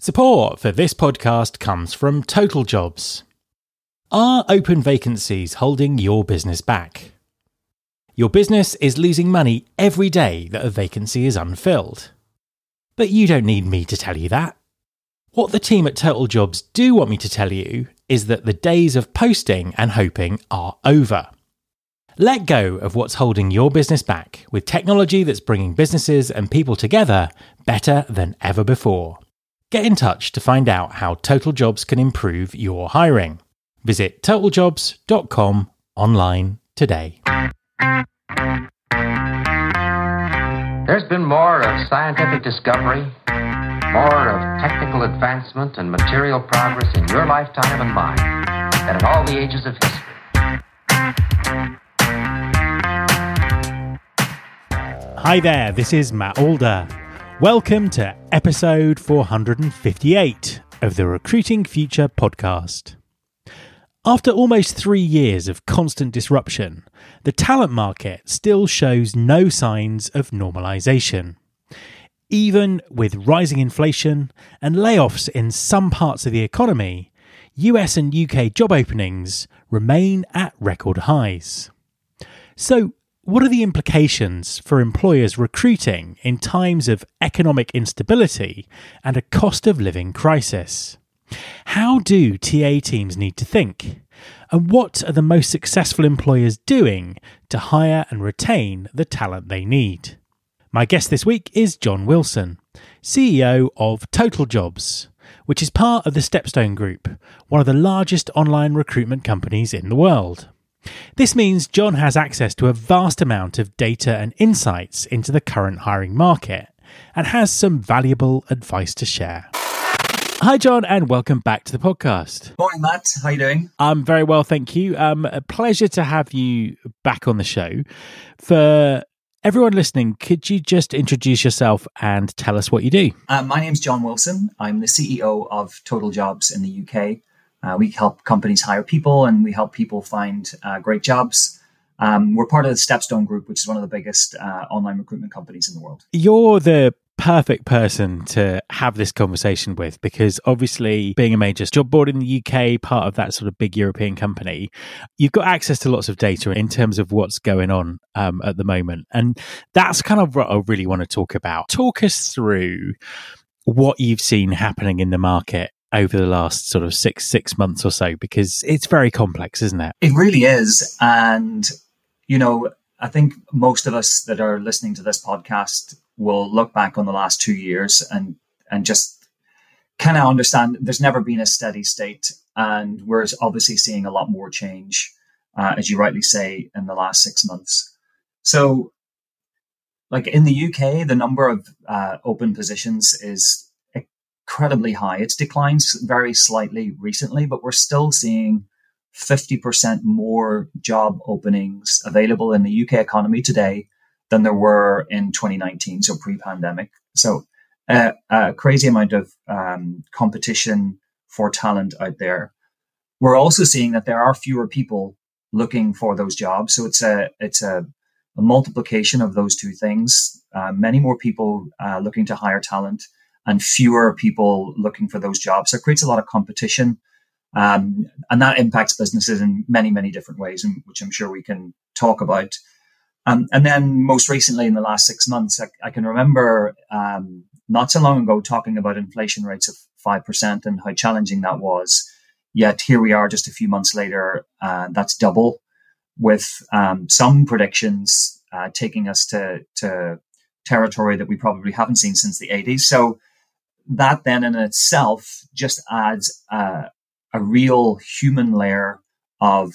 Support for this podcast comes from Total Jobs. Are open vacancies holding your business back? Your business is losing money every day that a vacancy is unfilled. But you don't need me to tell you that. What the team at Total Jobs do want me to tell you is that the days of posting and hoping are over. Let go of what's holding your business back with technology that's bringing businesses and people together better than ever before. Get in touch to find out how Total Jobs can improve your hiring. Visit totaljobs.com online today. There's been more of scientific discovery, more of technical advancement and material progress in your lifetime and mine than in all the ages of history. Hi there, this is Matt Alder. Welcome to episode 458 of the Recruiting Future podcast. After almost three years of constant disruption, the talent market still shows no signs of normalisation. Even with rising inflation and layoffs in some parts of the economy, US and UK job openings remain at record highs. So, what are the implications for employers recruiting in times of economic instability and a cost of living crisis? How do TA teams need to think? And what are the most successful employers doing to hire and retain the talent they need? My guest this week is Jon Wilson, CEO of Total Jobs, which is part of the Stepstone Group, one of the largest online recruitment companies in the world. This means Jon has access to a vast amount of data and insights into the current hiring market and has some valuable advice to share. Hi, Jon, and welcome back to the podcast. Morning, Matt. How are you doing? I'm very well, thank you. Um, a pleasure to have you back on the show. For everyone listening, could you just introduce yourself and tell us what you do? Uh, my name's Jon Wilson. I'm the CEO of Total Jobs in the UK. Uh, we help companies hire people and we help people find uh, great jobs. Um, we're part of the Stepstone Group, which is one of the biggest uh, online recruitment companies in the world. You're the perfect person to have this conversation with because obviously being a major job board in the UK, part of that sort of big European company, you've got access to lots of data in terms of what's going on um, at the moment. And that's kind of what I really want to talk about. Talk us through what you've seen happening in the market over the last sort of six six months or so because it's very complex isn't it? It really is. And you know i think most of us that are listening to this podcast will look back on the last two years and and just kind of understand there's never been a steady state. And we're obviously seeing a lot more change uh, as you rightly say in the last six months. So like in the uk the number of uh, open positions is incredibly high. It's declined very slightly recently, but we're still seeing 50% more job openings available in the UK economy today than there were in 2019, so pre pandemic. So, uh, a crazy amount of um, competition for talent out there. We're also seeing that there are fewer people looking for those jobs. So it's a it's a, a multiplication of those two things. Uh, many more people uh, looking to hire talent, and fewer people looking for those jobs. So it creates a lot of competition. Um, and that impacts businesses in many, many different ways, which I'm sure we can talk about. Um, and then most recently in the last six months, I, I can remember um, not so long ago talking about inflation rates of 5% and how challenging that was. Yet here we are just a few months later, uh, that's double with um, some predictions uh, taking us to, to territory that we probably haven't seen since the 80s. So that then in itself just adds a, a real human layer of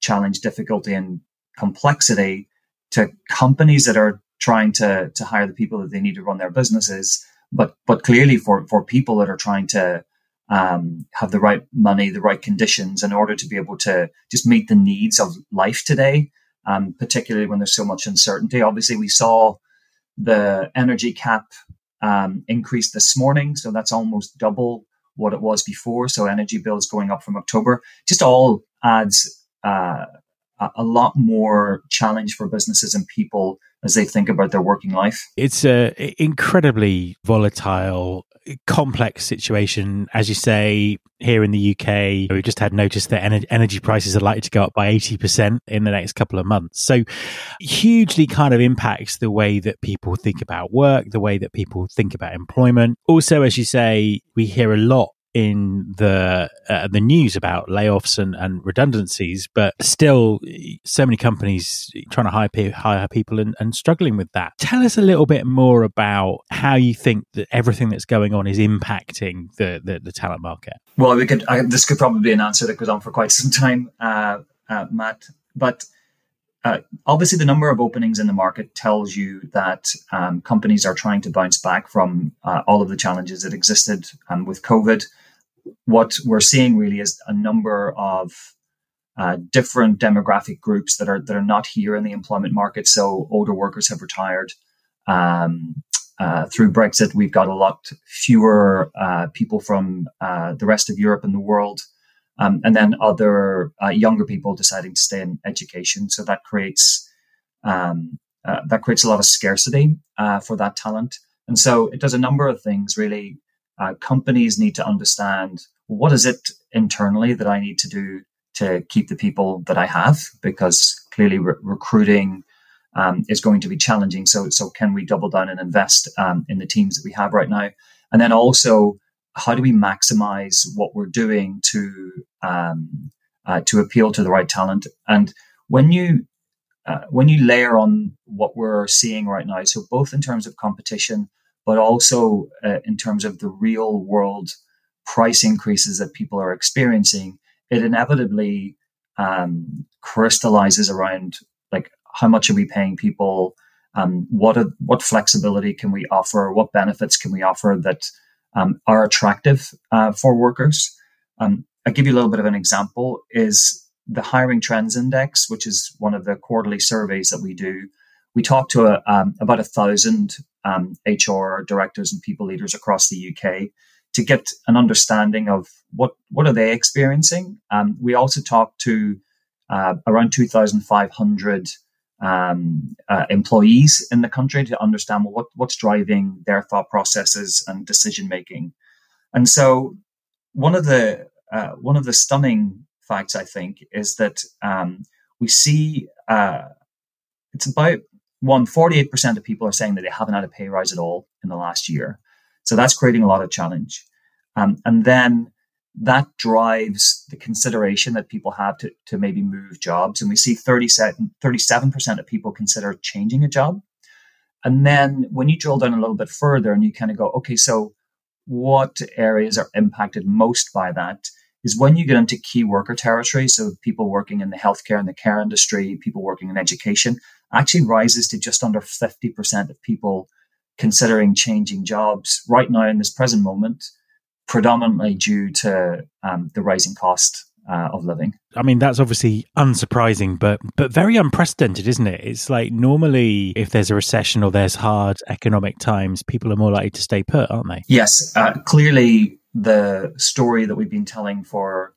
challenge, difficulty, and complexity to companies that are trying to to hire the people that they need to run their businesses, but but clearly for for people that are trying to um, have the right money, the right conditions in order to be able to just meet the needs of life today, um, particularly when there's so much uncertainty. Obviously, we saw the energy cap um, increased this morning. So that's almost double what it was before. So energy bills going up from October just all adds uh, a lot more challenge for businesses and people as they think about their working life. It's an incredibly volatile complex situation, as you say, here in the UK. We just had notice that energy prices are likely to go up by 80% in the next couple of months. So, hugely kind of impacts the way that people think about work, the way that people think about employment. Also, as you say, we hear a lot in the uh, the news about layoffs and, and redundancies, but still, so many companies trying to hire hire people and, and struggling with that. Tell us a little bit more about how you think that everything that's going on is impacting the the, the talent market. Well, we could I, this could probably be an answer that goes on for quite some time, uh, uh, Matt. But uh, obviously, the number of openings in the market tells you that um, companies are trying to bounce back from uh, all of the challenges that existed um, with COVID what we're seeing really is a number of uh, different demographic groups that are that are not here in the employment market. So older workers have retired. Um, uh, through Brexit, we've got a lot fewer uh, people from uh, the rest of Europe and the world, um, and then other uh, younger people deciding to stay in education. So that creates um, uh, that creates a lot of scarcity for that talent. And so it does a number of things really uh, companies need to understand what is it internally that I need to do to keep the people that I have, because clearly re- recruiting um, is going to be challenging. So, so can we double down and invest um, in the teams that we have right now? And then also, how do we maximize what we're doing to um, uh, to appeal to the right talent? And when you uh, when you layer on what we're seeing right now, so both in terms of competition but also uh, in terms of the real world price increases that people are experiencing, it inevitably um, crystallizes around like how much are we paying people, um, what are, what flexibility can we offer, what benefits can we offer that um, are attractive uh, for workers. Um, I'll give you a little bit of an example. Is the hiring trends index, which is one of the quarterly surveys that we do we talked to a, um, about a thousand um, HR directors and people leaders across the UK to get an understanding of what what are they experiencing. Um, we also talked to uh, around 2,500 um, uh, employees in the country to understand what what's driving their thought processes and decision making. And so, one of the uh, one of the stunning facts I think is that um, we see uh, it's about one, 48% of people are saying that they haven't had a pay rise at all in the last year. So that's creating a lot of challenge. Um, and then that drives the consideration that people have to, to maybe move jobs. And we see 37, 37% of people consider changing a job. And then when you drill down a little bit further and you kind of go, okay, so what areas are impacted most by that? Is when you get into key worker territory, so people working in the healthcare and the care industry, people working in education, actually rises to just under 50% of people considering changing jobs right now in this present moment, predominantly due to um, the rising cost uh, of living. I mean, that's obviously unsurprising, but but very unprecedented, isn't it? It's like normally, if there's a recession or there's hard economic times, people are more likely to stay put, aren't they? Yes, uh, clearly the story that we've been telling for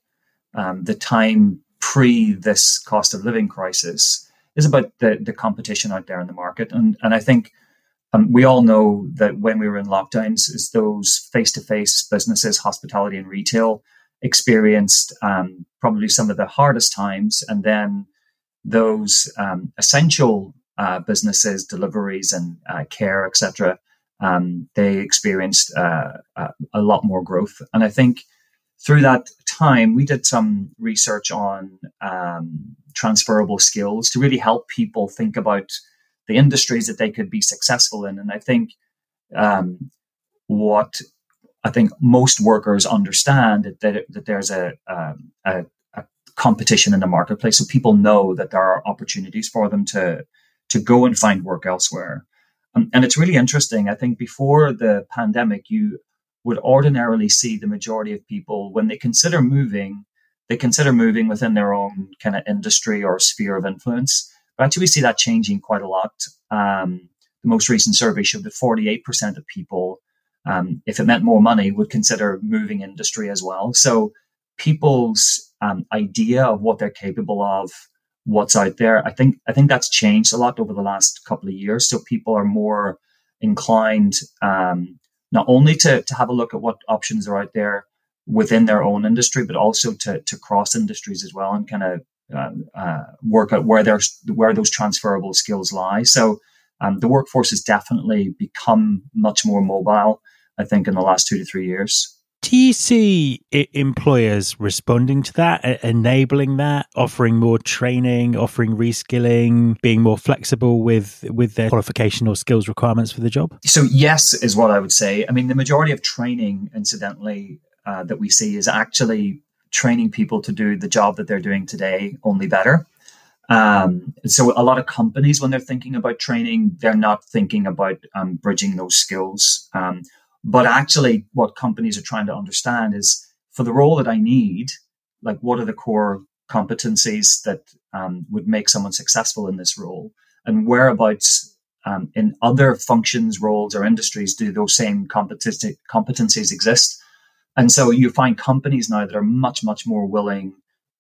um, the time pre this cost of living crisis is about the, the competition out there in the market. And, and I think um, we all know that when we were in lockdowns, is those face to face businesses, hospitality and retail, experienced um, probably some of the hardest times. And then those um, essential uh, businesses, deliveries and uh, care, etc., um, they experienced uh, a lot more growth. And I think through that time, we did some research on um, transferable skills to really help people think about the industries that they could be successful in. And I think um, what I think most workers understand that that, that there's a, um, a, a competition in the marketplace, so people know that there are opportunities for them to to go and find work elsewhere. Um, and it's really interesting. I think before the pandemic, you would ordinarily see the majority of people when they consider moving they consider moving within their own kind of industry or sphere of influence. But actually, we see that changing quite a lot. Um, the most recent survey showed that 48% of people, um, if it meant more money, would consider moving industry as well. So people's um, idea of what they're capable of, what's out there, I think I think that's changed a lot over the last couple of years. So people are more inclined um, not only to, to have a look at what options are out there within their own industry, but also to, to cross industries as well and kind of uh, uh, work out where there's where those transferable skills lie. So um, the workforce has definitely become much more mobile. I think in the last two to three years. Do you see employers responding to that, enabling that, offering more training, offering reskilling, being more flexible with with their qualification or skills requirements for the job? So yes, is what I would say. I mean, the majority of training, incidentally, uh, that we see is actually training people to do the job that they're doing today only better. Um, so a lot of companies, when they're thinking about training, they're not thinking about um, bridging those skills. Um, but actually, what companies are trying to understand is for the role that I need, like what are the core competencies that um, would make someone successful in this role, and whereabouts um, in other functions, roles, or industries do those same competencies competencies exist? And so you find companies now that are much, much more willing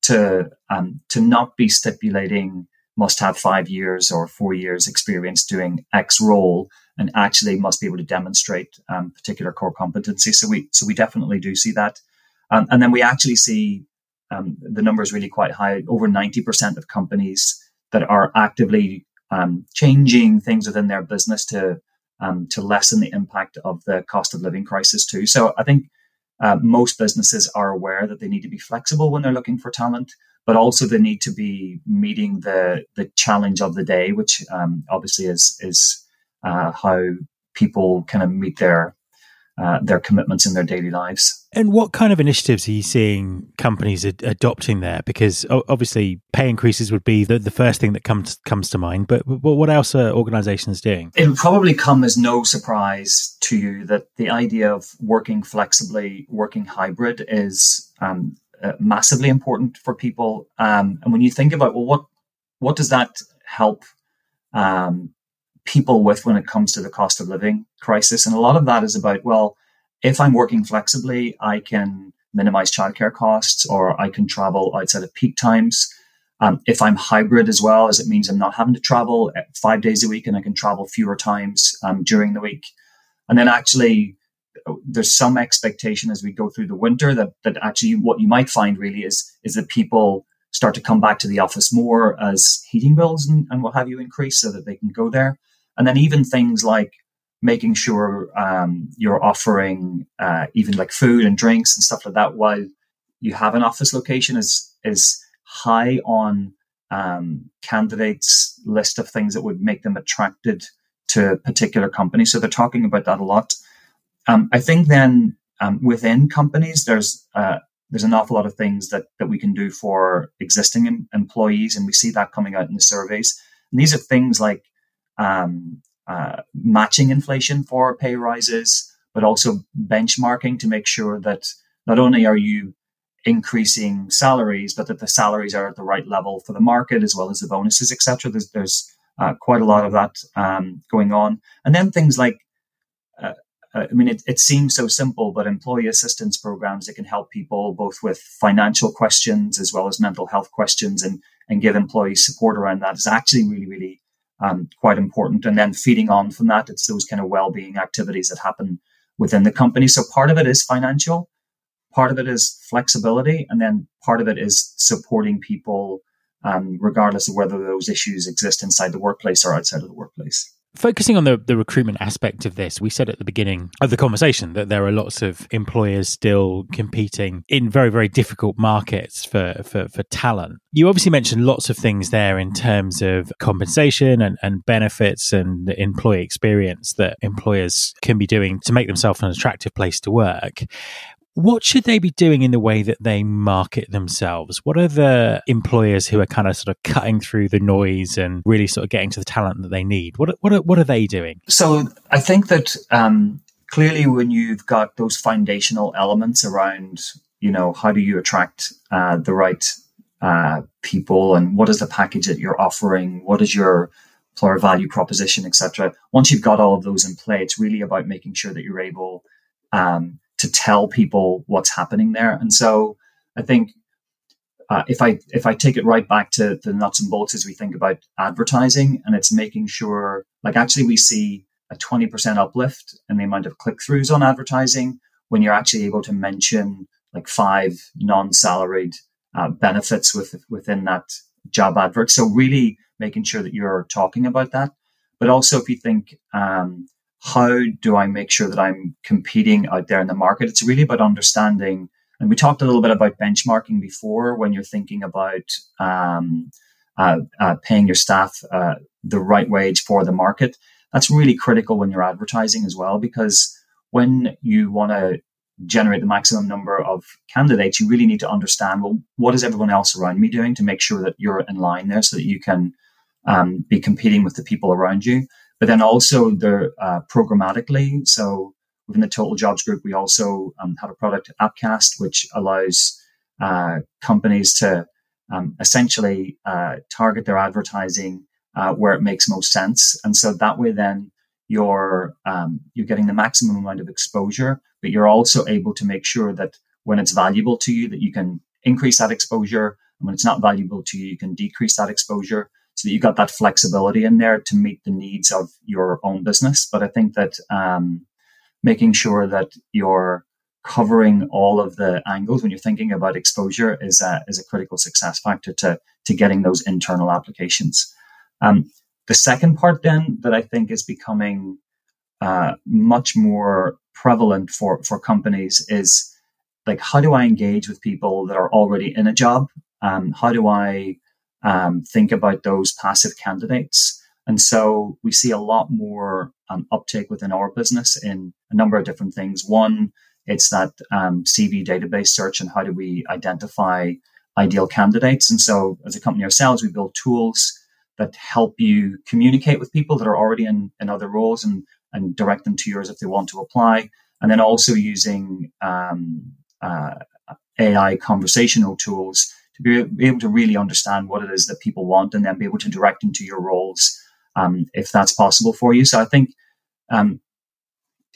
to um, to not be stipulating must have five years or four years experience doing X role, and actually must be able to demonstrate um, particular core competency. So we so we definitely do see that, um, and then we actually see um, the numbers really quite high. Over ninety percent of companies that are actively um, changing things within their business to um, to lessen the impact of the cost of living crisis too. So I think uh, most businesses are aware that they need to be flexible when they're looking for talent, but also they need to be meeting the the challenge of the day, which um, obviously is is uh, how people kind of meet their uh, their commitments in their daily lives. And what kind of initiatives are you seeing companies ad- adopting there? Because obviously, pay increases would be the, the first thing that comes comes to mind. But, but what else are organisations doing? It would probably come as no surprise to you that the idea of working flexibly, working hybrid, is um, uh, massively important for people. Um, and when you think about well, what what does that help um, people with when it comes to the cost of living crisis. And a lot of that is about, well, if I'm working flexibly, I can minimize childcare costs or I can travel outside of peak times. Um, if I'm hybrid as well, as it means I'm not having to travel five days a week and I can travel fewer times um, during the week. And then actually, there's some expectation as we go through the winter that, that actually what you might find really is, is that people start to come back to the office more as heating bills and, and what have you increase so that they can go there. And then even things like making sure um, you're offering uh, even like food and drinks and stuff like that while you have an office location is is high on um, candidates list of things that would make them attracted to particular companies. So they're talking about that a lot. Um, I think then um, within companies, there's uh, there's an awful lot of things that that we can do for existing em- employees, and we see that coming out in the surveys. And these are things like um, uh, matching inflation for pay rises, but also benchmarking to make sure that not only are you increasing salaries, but that the salaries are at the right level for the market as well as the bonuses, etc. There's, there's uh, quite a lot of that um, going on, and then things like. Uh, uh, I mean, it, it seems so simple, but employee assistance programs that can help people both with financial questions as well as mental health questions and, and give employees support around that is actually really, really um, quite important. And then feeding on from that, it's those kind of well-being activities that happen within the company. So part of it is financial, part of it is flexibility, and then part of it is supporting people, um, regardless of whether those issues exist inside the workplace or outside of the workplace focusing on the, the recruitment aspect of this, we said at the beginning of the conversation that there are lots of employers still competing in very, very difficult markets for, for, for talent. You obviously mentioned lots of things there in terms of compensation and, and benefits and employee experience that employers can be doing to make themselves an attractive place to work. What should they be doing in the way that they market themselves? What are the employers who are kind of sort of cutting through the noise and really sort of getting to the talent that they need? What what are, what are they doing? So I think that um, clearly when you've got those foundational elements around, you know, how do you attract uh, the right uh, people and what is the package that you're offering? What is your employer value proposition, etc. Once you've got all of those in play, it's really about making sure that you're able um, to tell people what's happening there. And so I think uh, if I if I take it right back to the nuts and bolts as we think about advertising, and it's making sure, like actually, we see a 20% uplift in the amount of click throughs on advertising when you're actually able to mention like five non salaried uh, benefits with, within that job advert. So, really making sure that you're talking about that. But also, if you think, um, how do I make sure that I'm competing out there in the market? It's really about understanding. And we talked a little bit about benchmarking before when you're thinking about um, uh, uh, paying your staff uh, the right wage for the market. That's really critical when you're advertising as well, because when you want to generate the maximum number of candidates, you really need to understand well, what is everyone else around me doing to make sure that you're in line there so that you can um, be competing with the people around you but then also the uh, programmatically. So within the Total Jobs Group, we also um, have a product Appcast, which allows uh, companies to um, essentially uh, target their advertising uh, where it makes most sense, and so that way, then you're um, you're getting the maximum amount of exposure, but you're also able to make sure that when it's valuable to you, that you can increase that exposure, and when it's not valuable to you, you can decrease that exposure so that you got that flexibility in there to meet the needs of your own business. But I think that um, making sure that you're covering all of the angles when you're thinking about exposure is a, is a critical success factor to, to getting those internal applications. Um, the second part then that I think is becoming uh, much more prevalent for, for companies is like, how do I engage with people that are already in a job? Um, how do I um, think about those passive candidates. And so we see a lot more um, uptake within our business in a number of different things. One, it's that um, CV database search and how do we identify ideal candidates. And so as a company ourselves, we build tools that help you communicate with people that are already in, in other roles and, and direct them to yours if they want to apply. And then also using um, uh, AI conversational tools to be, able to really understand what it is that people want and then be able to direct them to your roles um, if that's possible for you. So I think um,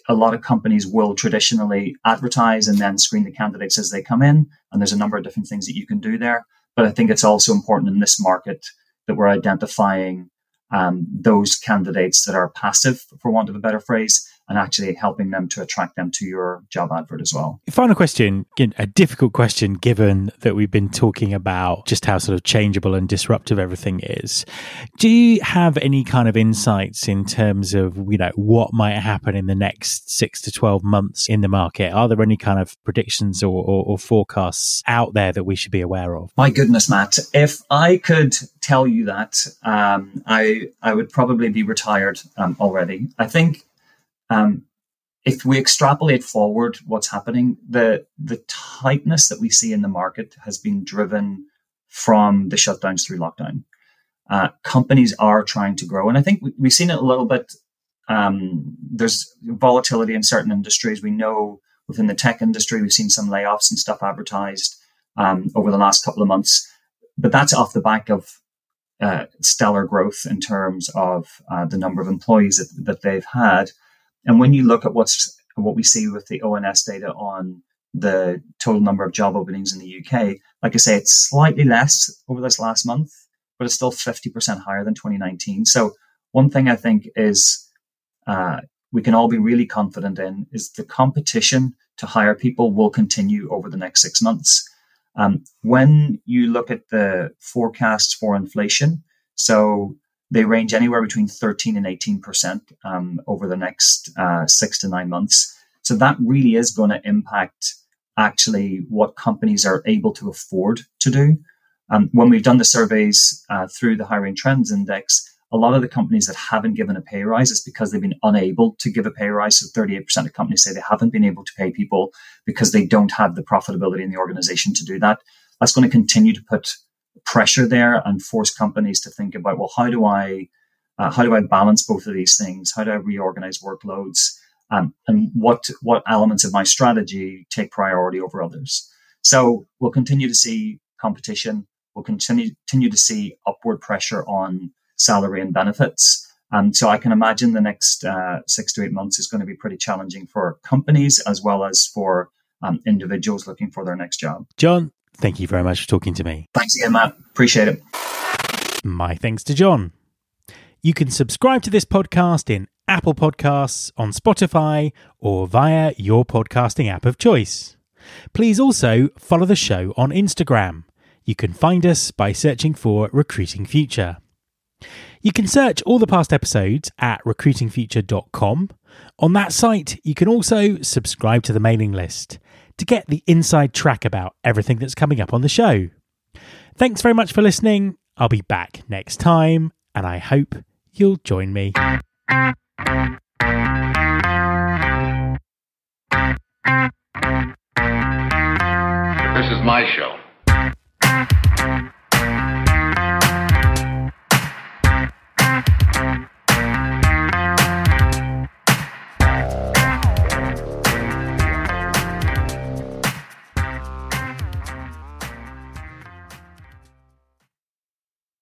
a lot of companies will traditionally advertise and then screen the candidates as they come in. And there's a number of different things that you can do there. But I think it's also important in this market that we're identifying um, those candidates that are passive, for want of a better phrase, and actually helping them to attract them to your job advert as well. Final question, a difficult question given that we've been talking about just how sort of changeable and disruptive everything is. Do you have any kind of insights in terms of, you know, what might happen in the next six to 12 months in the market? Are there any kind of predictions or, or, or forecasts out there that we should be aware of? My goodness, Matt, if I could tell you that, um, I, I would probably be retired um, already. I think um, if we extrapolate forward what's happening, the the tightness that we see in the market has been driven from the shutdowns through lockdown. Uh, companies are trying to grow, and I think we, have seen it a little bit. Um, there's volatility in certain industries. We know within the tech industry, we've seen some layoffs and stuff advertised um, over the last couple of months, but that's off the back of uh, stellar growth in terms of uh, the number of employees that, that they've had. And when you look at what's what we see with the ONS data on the total number of job openings in the UK, like I say, it's slightly less over this last month, but it's still 50% higher than 2019. So one thing I think is uh, we can all be really confident in is the competition to hire people will continue over the next six months. Um, when you look at the forecasts for inflation, so they range anywhere between 13 and 18% um, over the next uh, six to nine months. So that really is going to impact actually what companies are able to afford to do. Um, when we've done the surveys uh, through the hiring trends index, a lot of the companies that haven't given a pay rise is because they've been unable to give a pay rise. So 38% of companies say they haven't been able to pay people because they don't have the profitability in the organization to do that. That's going to continue to put pressure there and force companies to think about, well, how do I, uh, how do I balance both of these things? How do I reorganize workloads? Um, and what, what elements of my strategy take priority over others? So we'll continue to see competition. We'll continue, continue to see upward pressure on salary and benefits. Um, so I can imagine the next uh, six to eight months is going to be pretty challenging for companies as well as for um, individuals looking for their next job. Jon, Thank you very much for talking to me. Thanks again, Matt. Appreciate it. My thanks to Jon. You can subscribe to this podcast in Apple Podcasts, on Spotify, or via your podcasting app of choice. Please also follow the show on Instagram. You can find us by searching for Recruiting Future. You can search all the past episodes at recruitingfuture.com. On that site, you can also subscribe to the mailing list to get the inside track about everything that's coming up on the show. Thanks very much for listening. I'll be back next time, and I hope you'll join me. This is my show.